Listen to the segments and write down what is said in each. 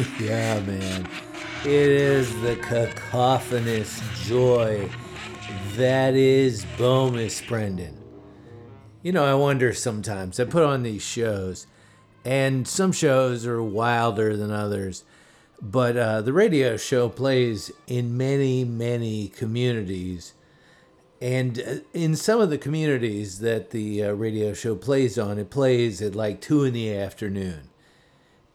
yeah, man. It is the cacophonous joy that is Bomis Prendin. You know, I wonder sometimes. I put on these shows, and some shows are wilder than others. But uh, the radio show plays in many, many communities. And uh, in some of the communities that the uh, radio show plays on, it plays at like 2 in the afternoon.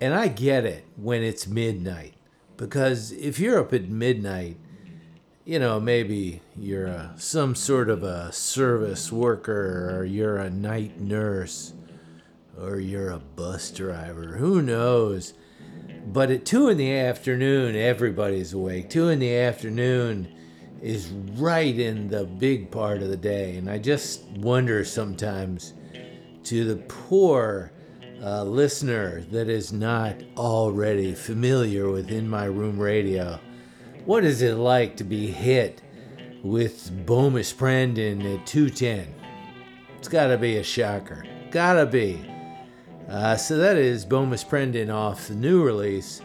And I get it when it's midnight. Because if you're up at midnight, you know, maybe you're a, some sort of a service worker or you're a night nurse or you're a bus driver. Who knows? But at two in the afternoon, everybody's awake. Two in the afternoon is right in the big part of the day. And I just wonder sometimes to the poor uh, listener that is not already familiar with In My Room Radio, what is it like to be hit with Bomis Prendin at 210? It's gotta be a shocker. Gotta be. Uh, so that is Bomis Prendin off the new release.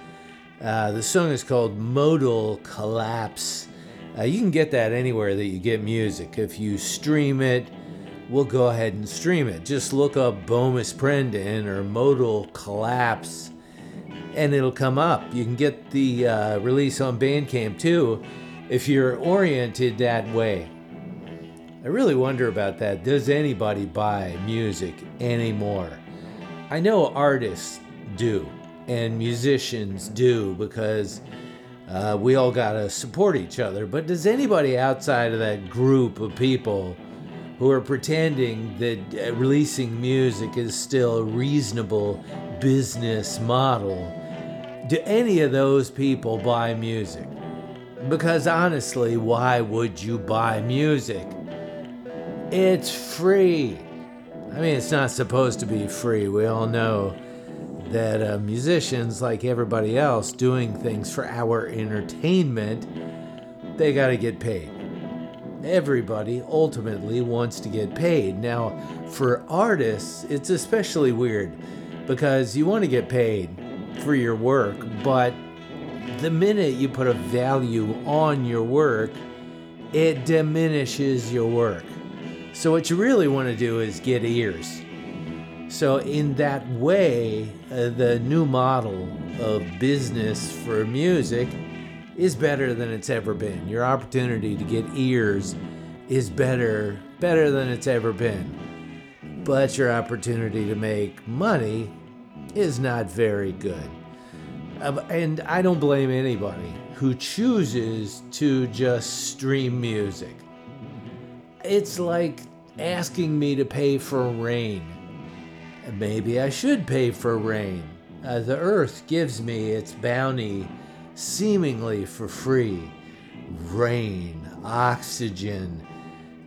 Uh, the song is called Modal Collapse. Uh, you can get that anywhere that you get music. If you stream it, we'll go ahead and stream it. Just look up Bomis Prendin or Modal Collapse and it'll come up. You can get the uh, release on Bandcamp too if you're oriented that way. I really wonder about that. Does anybody buy music anymore? I know artists do and musicians do because uh, we all got to support each other. But does anybody outside of that group of people who are pretending that uh, releasing music is still a reasonable business model, do any of those people buy music? Because honestly, why would you buy music? It's free. I mean, it's not supposed to be free. We all know that uh, musicians, like everybody else, doing things for our entertainment, they got to get paid. Everybody ultimately wants to get paid. Now, for artists, it's especially weird because you want to get paid for your work, but the minute you put a value on your work, it diminishes your work. So, what you really want to do is get ears. So, in that way, uh, the new model of business for music is better than it's ever been. Your opportunity to get ears is better, better than it's ever been. But your opportunity to make money is not very good. Uh, and I don't blame anybody who chooses to just stream music. It's like asking me to pay for rain. Maybe I should pay for rain. Uh, the earth gives me its bounty seemingly for free rain, oxygen,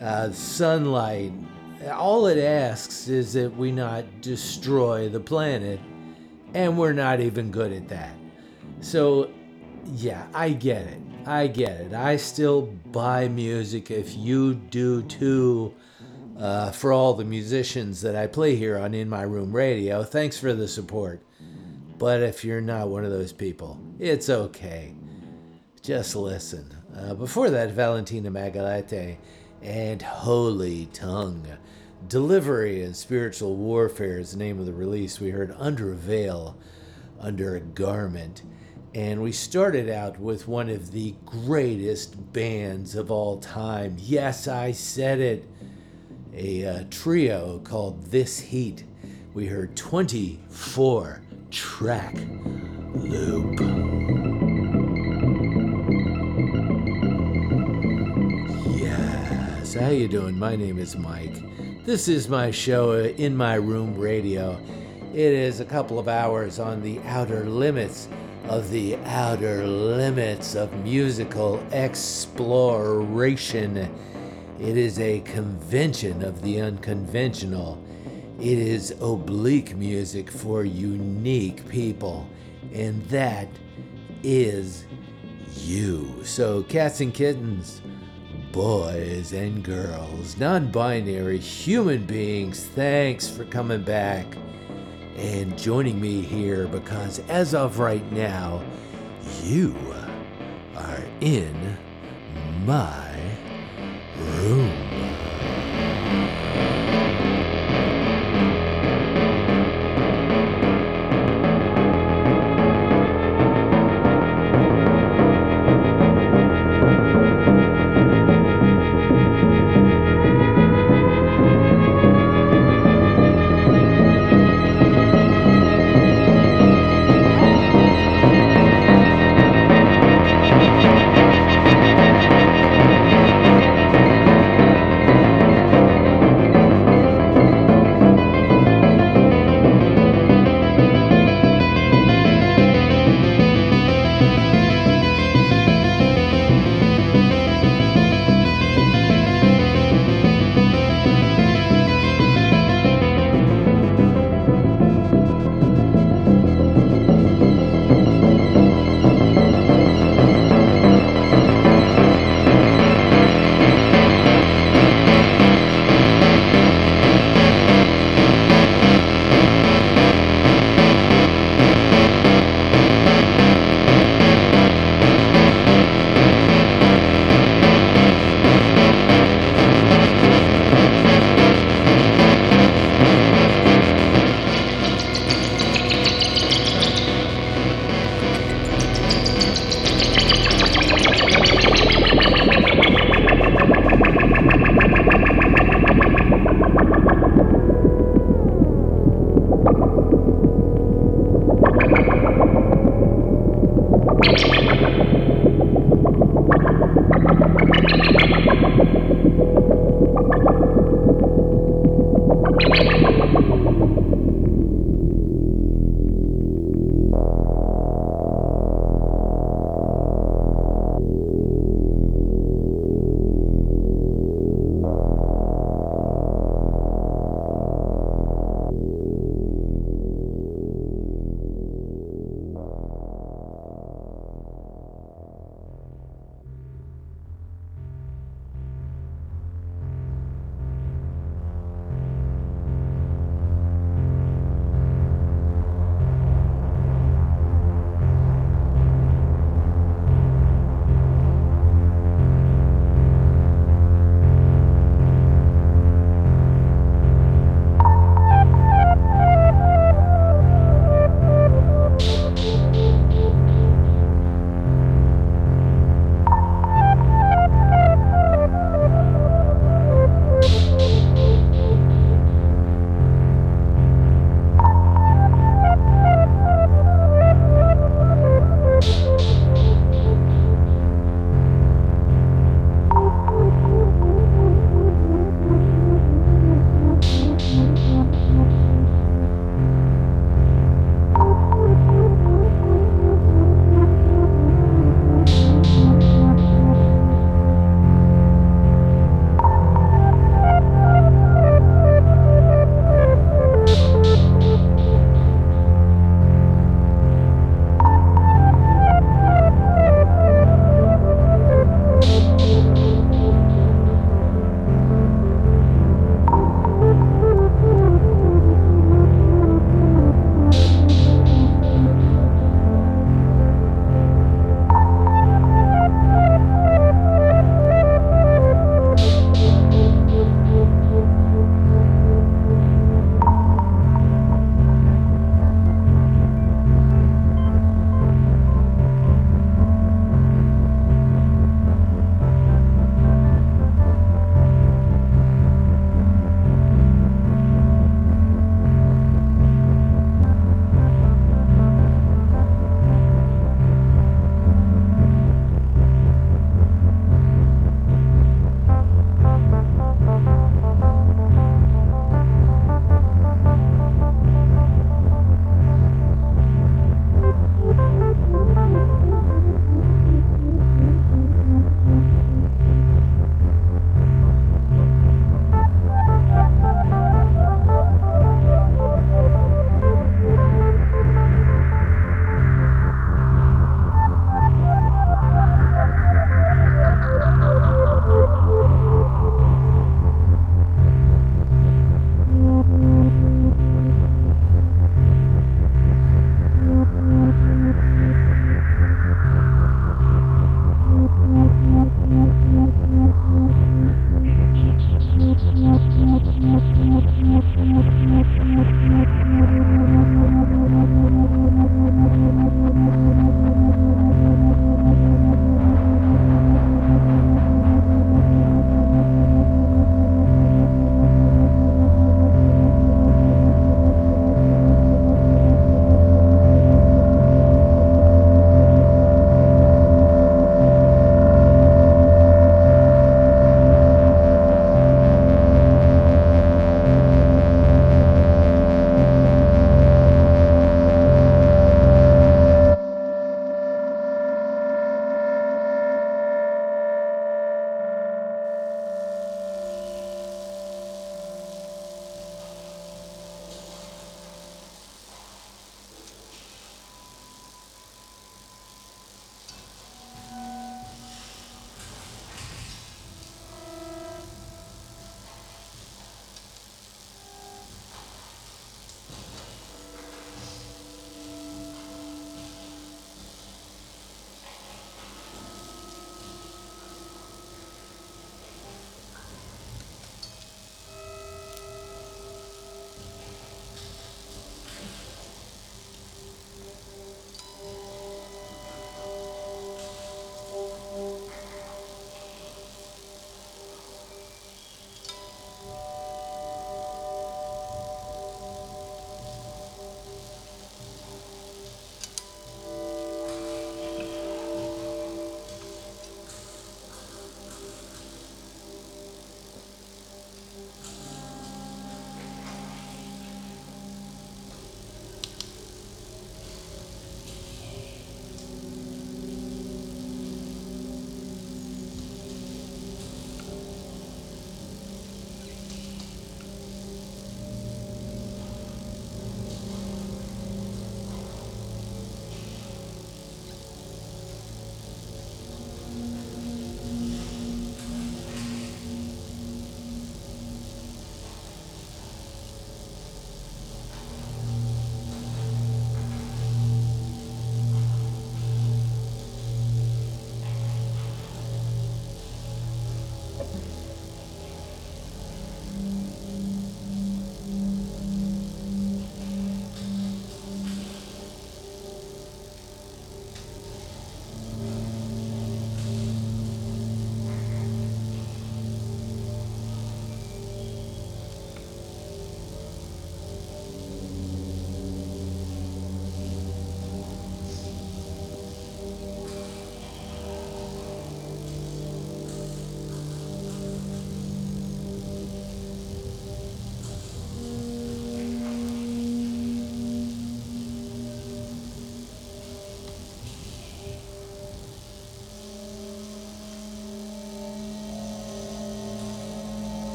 uh, sunlight. All it asks is that we not destroy the planet, and we're not even good at that. So, yeah, I get it. I get it. I still buy music if you do too. Uh, for all the musicians that I play here on In My Room Radio, thanks for the support. But if you're not one of those people, it's okay. Just listen. Uh, before that, Valentina Magaletti and Holy Tongue. Delivery and Spiritual Warfare is the name of the release. We heard Under a Veil, Under a Garment. And we started out with one of the greatest bands of all time. Yes, I said it. A uh, trio called This Heat. We heard 24 track loop. Yes, how you doing? My name is Mike. This is my show uh, in my room radio. It is a couple of hours on the outer limits of the outer limits of musical exploration. It is a convention of the unconventional. It is oblique music for unique people, and that is you. So, cats and kittens, boys and girls, non binary human beings, thanks for coming back and joining me here because as of right now, you are in my room.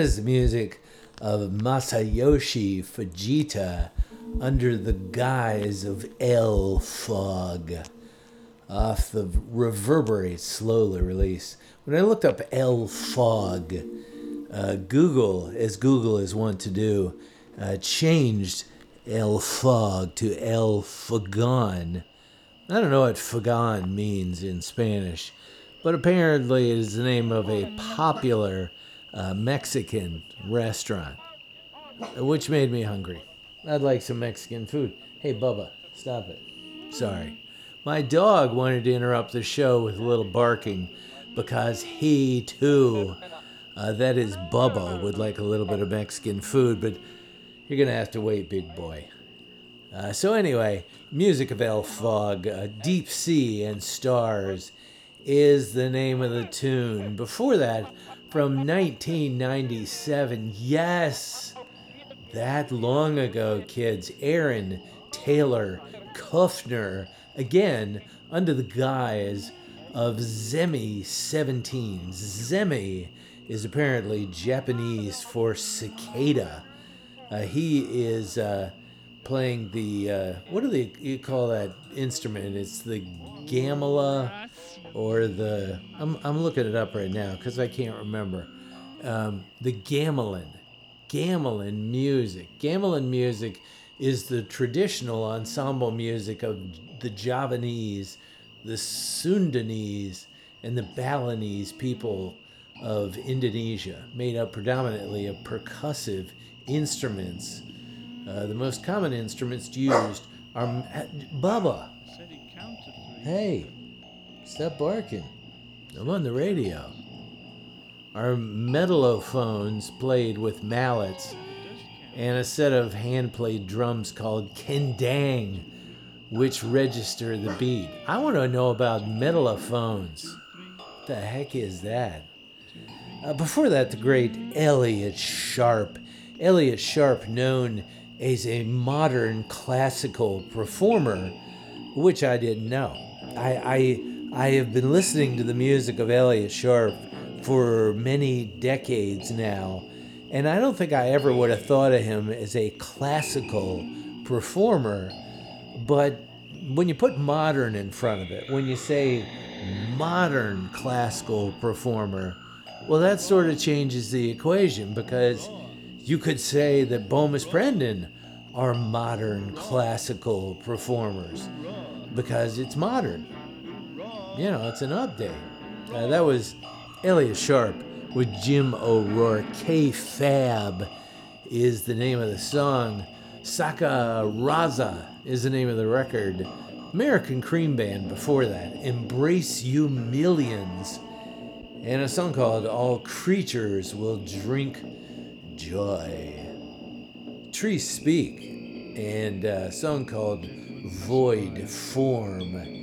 Is the music of Masayoshi Fujita under the guise of El Fog off the Reverberate Slowly release. When I looked up El Fog, uh, Google, as Google is wont to do, uh, changed El Fog to El Fogon. I don't know what Fagon means in Spanish, but apparently it is the name of a popular uh, Mexican restaurant, which made me hungry. I'd like some Mexican food. Hey, Bubba, stop it. Sorry. My dog wanted to interrupt the show with a little barking because he too, uh, that is Bubba, would like a little bit of Mexican food, but you're going to have to wait, big boy. Uh, so anyway, music of El Fog, uh, Deep Sea and Stars is the name of the tune. Before that, from 1997, yes, that long ago, kids, Aaron Taylor Kuffner, again under the guise of Zemi 17. Zemi is apparently Japanese for cicada. Uh, he is uh, playing the uh, what do they you call that instrument? It's the gamola or the I'm I'm looking it up right now because I can't remember. Um, the gamelan, gamelan music. Gamelan music is the traditional ensemble music of the Javanese, the Sundanese, and the Balinese people of Indonesia, made up predominantly of percussive instruments. Uh, the most common instruments used are Bubba. Hey, stop barking. I'm on the radio. Our metallophones played with mallets and a set of hand played drums called kendang, which register the beat. I want to know about metallophones. What the heck is that? Uh, before that, the great Elliott Sharp. Elliott Sharp, known as a modern classical performer, which I didn't know. I, I, I have been listening to the music of Elliott Sharp for many decades now, and I don't think I ever would have thought of him as a classical performer. But when you put modern in front of it, when you say modern classical performer, well, that sort of changes the equation because you could say that Bomis Prendin are modern classical performers because it's modern. You know, it's an update. Uh, that was Elliott Sharp with Jim O'Rourke. Kayfabe is the name of the song. Saka Raza is the name of the record. American Cream Band before that. Embrace You Millions. And a song called All Creatures Will Drink Joy. Trees Speak. And a song called Void Form.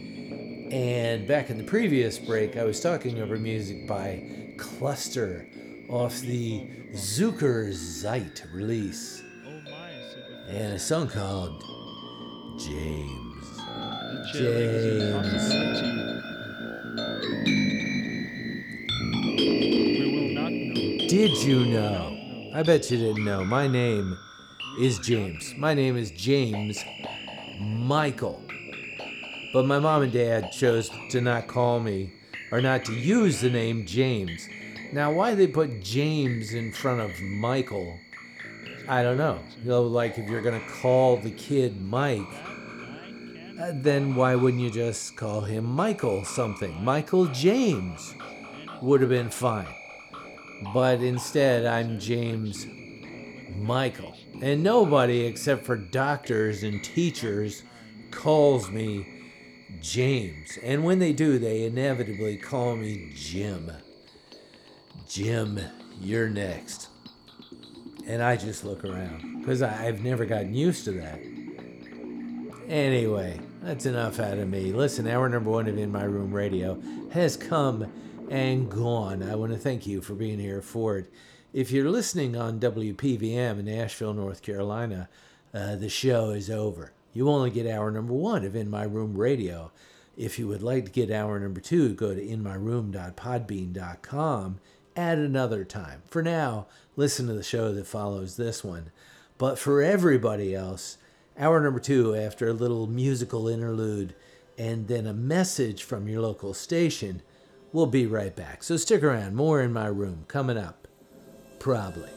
And back in the previous break, I was talking over music by Cluster off the Zuckerzeit release. And a song called James. James. Did you know? I bet you didn't know. My name is James. My name is James Michael. But my mom and dad chose to not call me or not to use the name James. Now, why they put James in front of Michael, I don't know. You know, like if you're going to call the kid Mike, uh, then why wouldn't you just call him Michael something? Michael James would have been fine. But instead, I'm James Michael. And nobody except for doctors and teachers calls me James. And when they do, they inevitably call me Jim. Jim, you're next. And I just look around because I've never gotten used to that. Anyway, that's enough out of me. Listen, hour number one of In My Room Radio has come and gone. I want to thank you for being here for it. If you're listening on WPVM in Asheville, North Carolina, uh, the show is over. You only get hour number one of In My Room Radio. If you would like to get hour number two, go to inmyroom.podbean.com at another time. For now, listen to the show that follows this one. But for everybody else, hour number two, after a little musical interlude and then a message from your local station, we'll be right back. So stick around. More in my room coming up. Probably.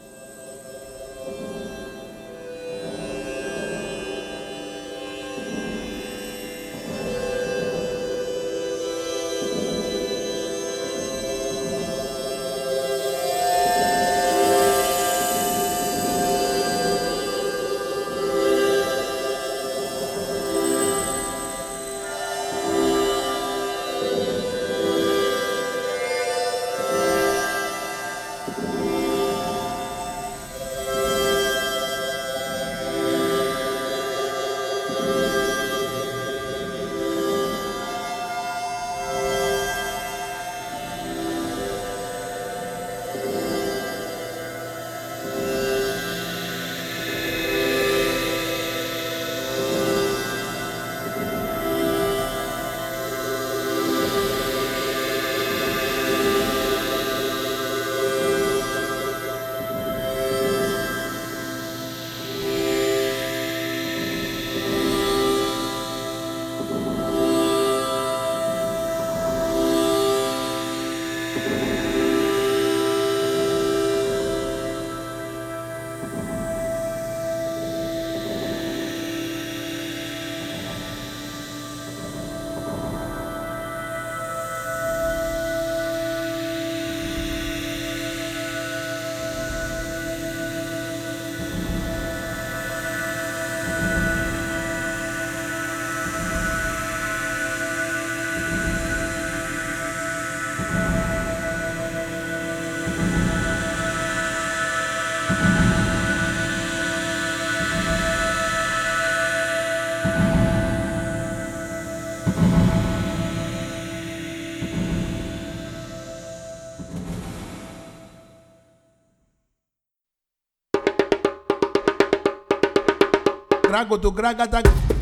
Grago do Graga da.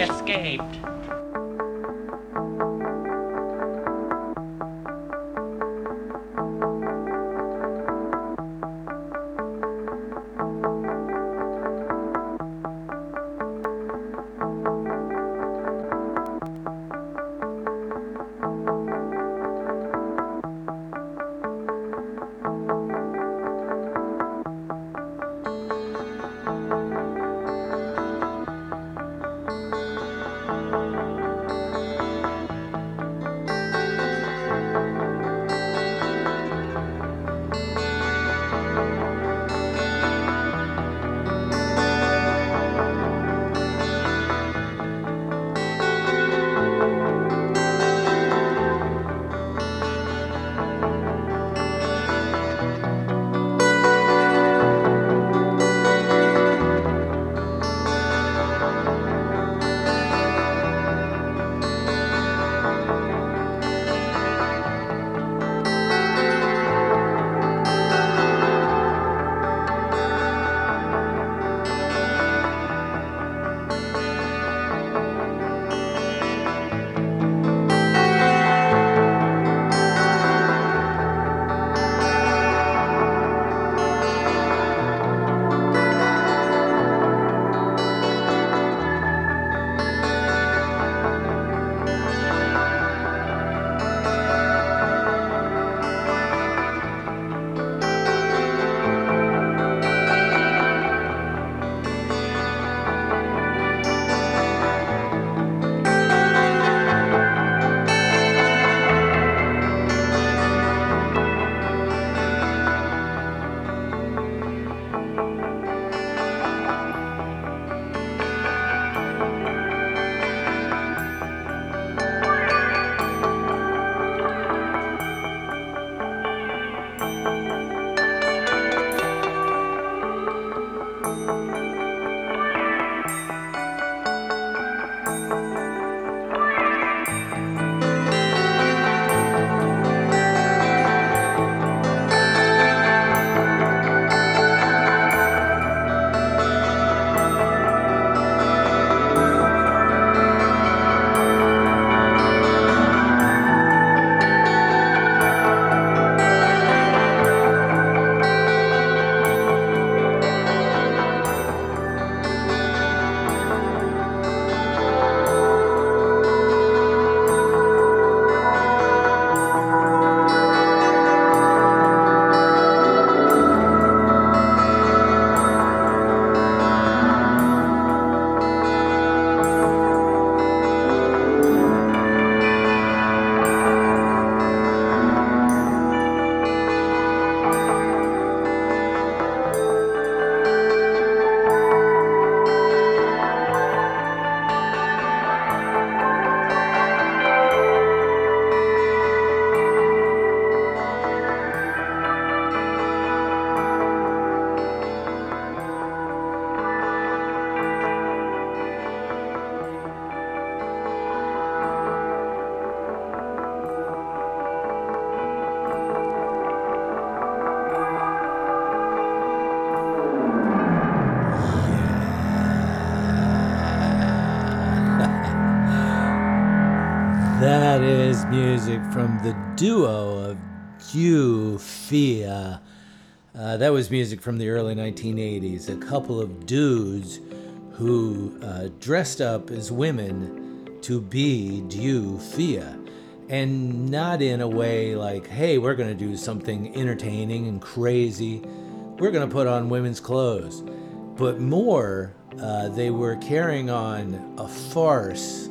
Escaped. Was music from the early 1980s. A couple of dudes who uh, dressed up as women to be Deux Filles. And not in a way like, hey, we're going to do something entertaining and crazy. We're going to put on women's clothes. But more, uh, they were carrying on a farce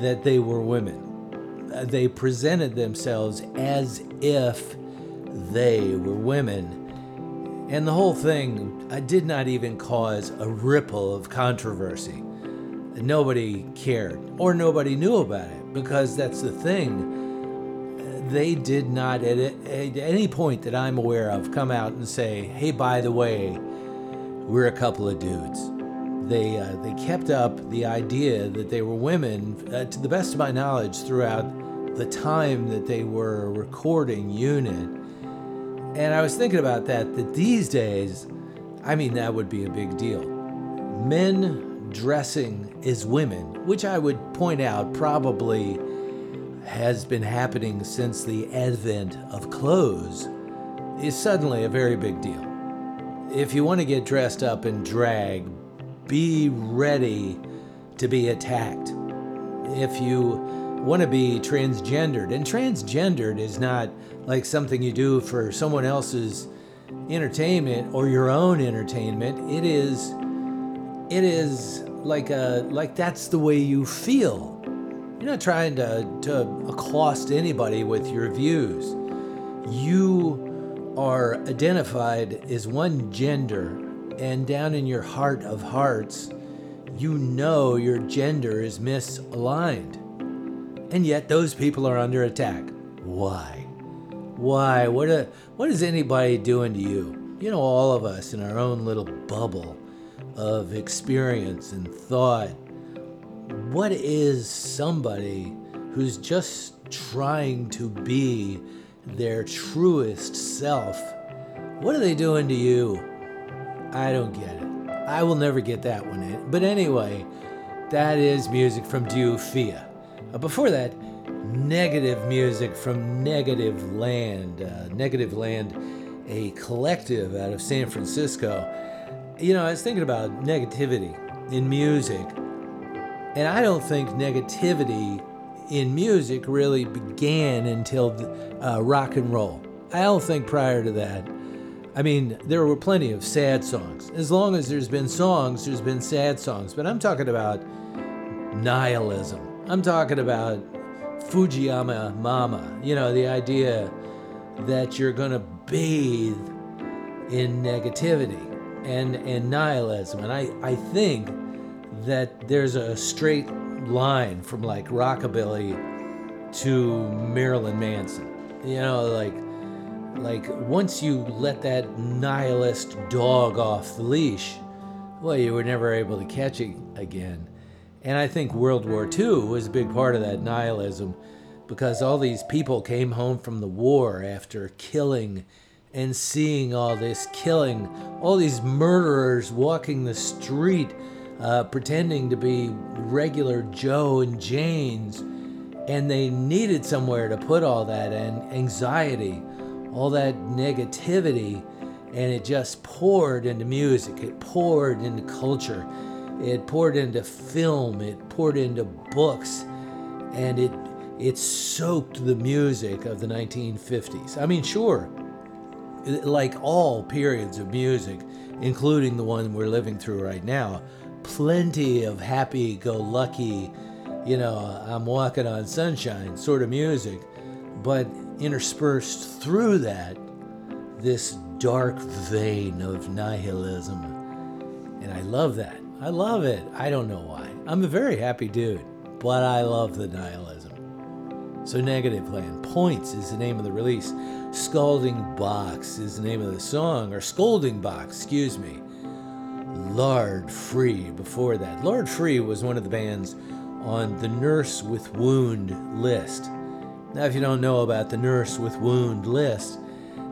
that they were women. Uh, They presented themselves as if they were women. And the whole thing uh, did not even cause a ripple of controversy. Nobody cared or nobody knew about it because that's the thing. They did not, at, at any point that I'm aware of, come out and say, hey, by the way, we're a couple of dudes they uh, they kept up the idea that they were women uh, to the best of my knowledge throughout the time that they were a recording unit and i was thinking about that that these days i mean that would be a big deal men dressing as women which i would point out probably has been happening since the advent of clothes is suddenly a very big deal if you want to get dressed up in drag be ready to be attacked. If you want to be transgendered, and transgendered is not like something you do for someone else's entertainment or your own entertainment. It is it is like a like that's the way you feel. You're not trying to, to accost anybody with your views. You are identified as one gender and down in your heart of hearts, you know your gender is misaligned. And yet those people are under attack. Why? Why? What, a, what is anybody doing to you? You know, all of us in our own little bubble of experience and thought. What is somebody who's just trying to be their truest self? What are they doing to you? I don't get it. I will never get that one in. But anyway, that is music from Deux Filles. Uh, before that, negative music from Negativland. Uh, Negativland, a collective out of San Francisco. You know, I was thinking about negativity in music, and I don't think negativity in music really began until uh, rock and roll. I don't think prior to that I mean, there were plenty of sad songs. As long as there's been songs, there's been sad songs. But I'm talking about nihilism. I'm talking about Fujiyama Mama. You know, the idea that you're going to bathe in negativity and, and nihilism. And I, I think that there's a straight line from like rockabilly to Marilyn Manson. You know, like like once you let that nihilist dog off the leash, well, you were never able to catch it again. And I think World War II was a big part of that nihilism because all these people came home from the war after killing and seeing all this killing, all these murderers walking the street uh, pretending to be regular Joe and Janes. And they needed somewhere to put all that and anxiety all that negativity and it just poured into music it poured into culture it poured into film it poured into books and it it soaked the music of the 1950s i mean sure like all periods of music including the one we're living through right now plenty of happy go lucky you know i'm walking on sunshine sort of music but interspersed through that this dark vein of nihilism. And I love that. I love it. I don't know why. I'm a very happy dude, but I love the nihilism. So, Negativland. Points is the name of the release. Scalding Box is the name of the song, or Scolding Box, excuse me. Lard Free before that. Lard Free was one of the bands on the Nurse with Wound list. Now, if you don't know about the Nurse with Wound list,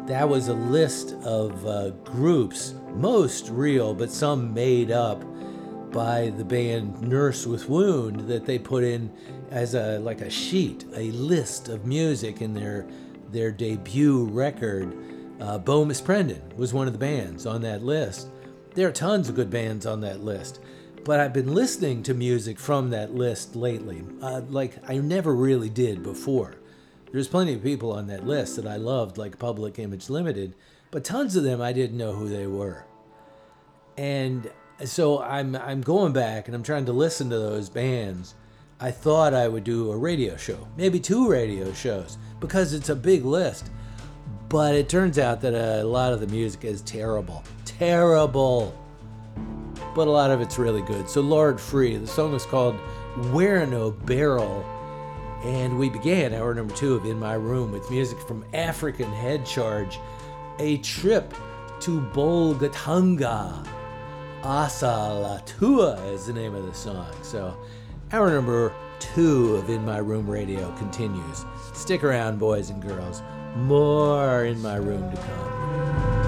that was a list of uh, groups, most real, but some made up, by the band Nurse with Wound that they put in as a like a sheet, a list of music in their their debut record. Uh, Bomis Prendin was one of the bands on that list. There are tons of good bands on that list, but I've been listening to music from that list lately, uh, like I never really did before. There's plenty of people on that list that I loved, like Public Image Limited, but tons of them I didn't know who they were. And so I'm I'm going back and I'm trying to listen to those bands. I thought I would do a radio show, maybe two radio shows, because it's a big list. But it turns out that a lot of the music is terrible. Terrible. But a lot of it's really good. So Lard Free, the song is called Warinobaril. And we began hour number two of In My Room with music from African Head Charge, a trip to Bolgatanga. Asalatua is the name of the song. So, hour number two of In My Room Radio continues. Stick around, boys and girls. More In My Room to come.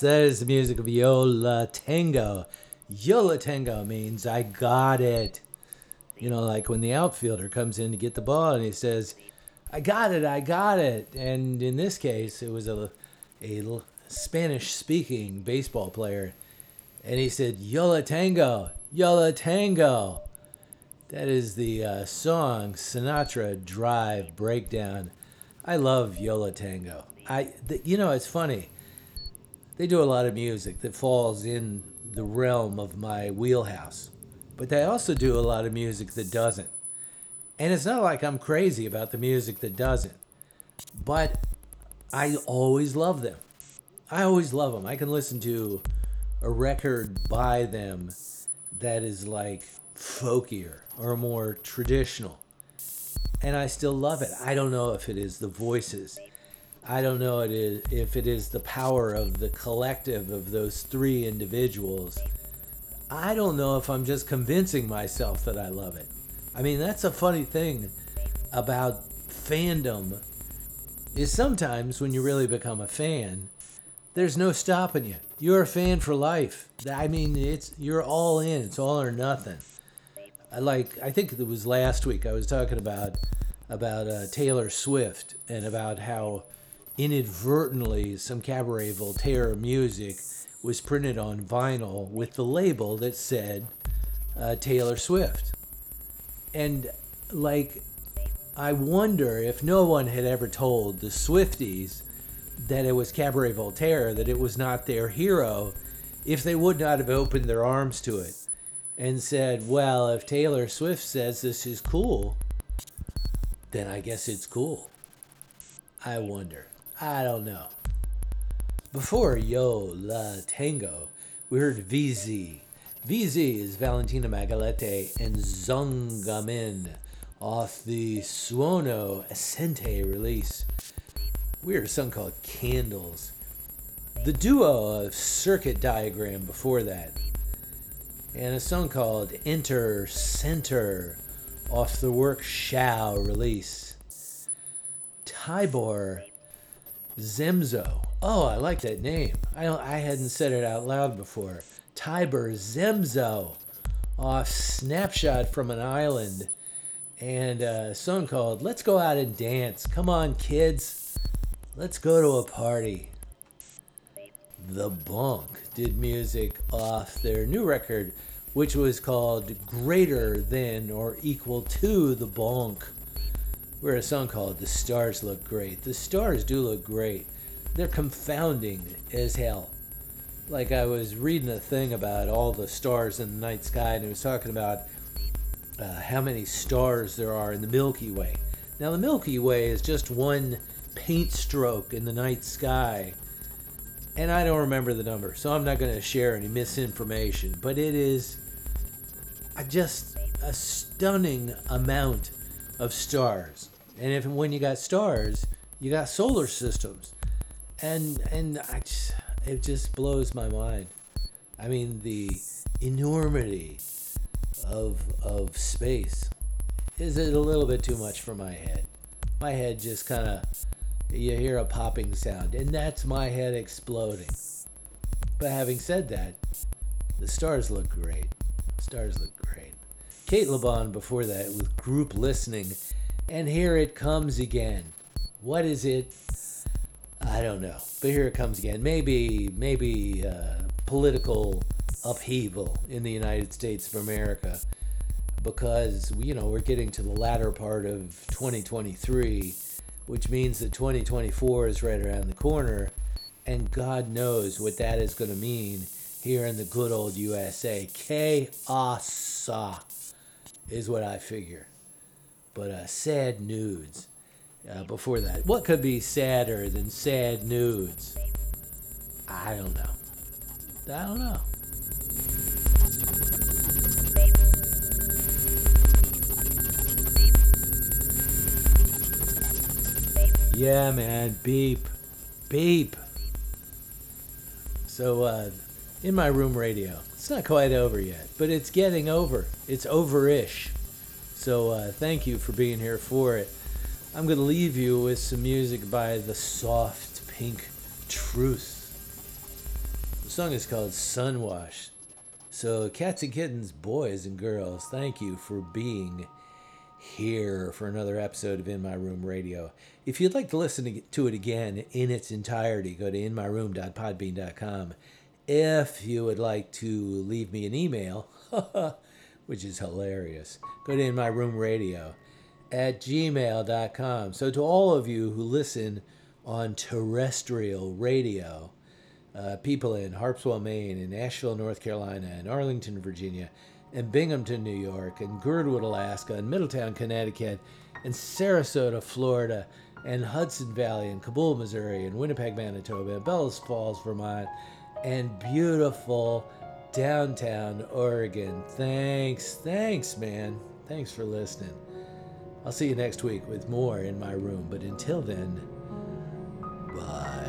That is the music of Yo La Tengo. Yola Tango means I got it. You know, like when the outfielder comes in to get the ball and he says, I got it, I got it. And in this case, it was a, a Spanish speaking baseball player. And he said, Yo La Tengo, Yola Tango. That is the uh, song Sinatra Drive Breakdown. I love Yo La Tengo. I, you know, it's funny. They do a lot of music that falls in the realm of my wheelhouse, but they also do a lot of music that doesn't. And it's not like I'm crazy about the music that doesn't, but I always love them. I always love them. I can listen to a record by them that is like folkier or more traditional. And I still love it. I don't know if it is the voices. I don't know it is, if it is the power of the collective of those three individuals. I don't know if I'm just convincing myself that I love it. I mean, that's a funny thing about fandom is sometimes when you really become a fan, there's no stopping you. You're a fan for life. I mean, it's you're all in. It's all or nothing. I like. I think it was last week. I was talking about about uh, Taylor Swift and about how inadvertently some Cabaret Voltaire music was printed on vinyl with the label that said uh, Taylor Swift. And like, I wonder if no one had ever told the Swifties that it was Cabaret Voltaire, that it was not their hero, if they would not have opened their arms to it and said, well, if Taylor Swift says this is cool, then I guess it's cool. I wonder. I don't know. Before Yo La Tengo, we heard VZ. VZ is Valentina Magaletti and Zongamin off the Suono Ascente release. We heard a song called Candles. The duo of Circuit Diagram before that. And a song called Enter Center off the work Shao release. Tibor Szemzo. Oh, I like that name. I don't, I hadn't said it out loud before. Tibor Szemzo off Snapshot from an Island and uh, a song called Let's Go Out and Dance. Come on, kids. Let's go to a party. The Bonk did music off their new record, which was called Greater Than or Equal to the We're a song called The Stars Look Great. The stars do look great. They're confounding as hell. Like I was reading a thing about all the stars in the night sky, and it was talking about uh, how many stars there are in the Milky Way. Now, the Milky Way is just one paint stroke in the night sky and I don't remember the number, so I'm not going to share any misinformation. But it is just a stunning amount of stars, and if when you got stars, you got solar systems, and and I just, it just blows my mind. I mean the enormity of of space is it a little bit too much for my head. My head just kind of you hear a popping sound, and that's my head exploding. But having said that, the stars look great. Stars look great. Cate Le Bon before that with group listening, and here it comes again. What is it? I don't know, but here it comes again. Maybe, maybe uh, political upheaval in the United States of America, because you know we're getting to the latter part of 2023 which means that 2024 is right around the corner, and God knows what that is going to mean here in the good old USA. Chaos is what I figure. But uh, sad nudes. Uh, before that, what could be sadder than sad nudes? I don't know. I don't know. Yeah, man. Beep. Beep. So, uh, in my room radio, it's not quite over yet, but it's getting over. It's over ish. So, uh, thank you for being here for it. I'm going to leave you with some music by the Soft Pink Truth. The song is called Sunwash. So, cats and kittens, boys and girls, thank you for being here for another episode of In My Room Radio. If you'd like to listen to it again in its entirety, go to inmyroom.podbean.com. If you would like to leave me an email, which is hilarious, go to radio at gmail.com. So, to all of you who listen on terrestrial radio, uh, people in Harpswell, Maine, and Asheville, North Carolina, and Arlington, Virginia, and Binghamton, New York, and Girdwood, Alaska, and Middletown, Connecticut, and Sarasota, Florida, and Hudson Valley, and Cabool, Missouri, and Winnipeg, Manitoba, and Bellows Falls, Vermont, and beautiful downtown Oregon. Thanks, thanks, man. Thanks for listening. I'll see you next week with more in my room, but until then, bye.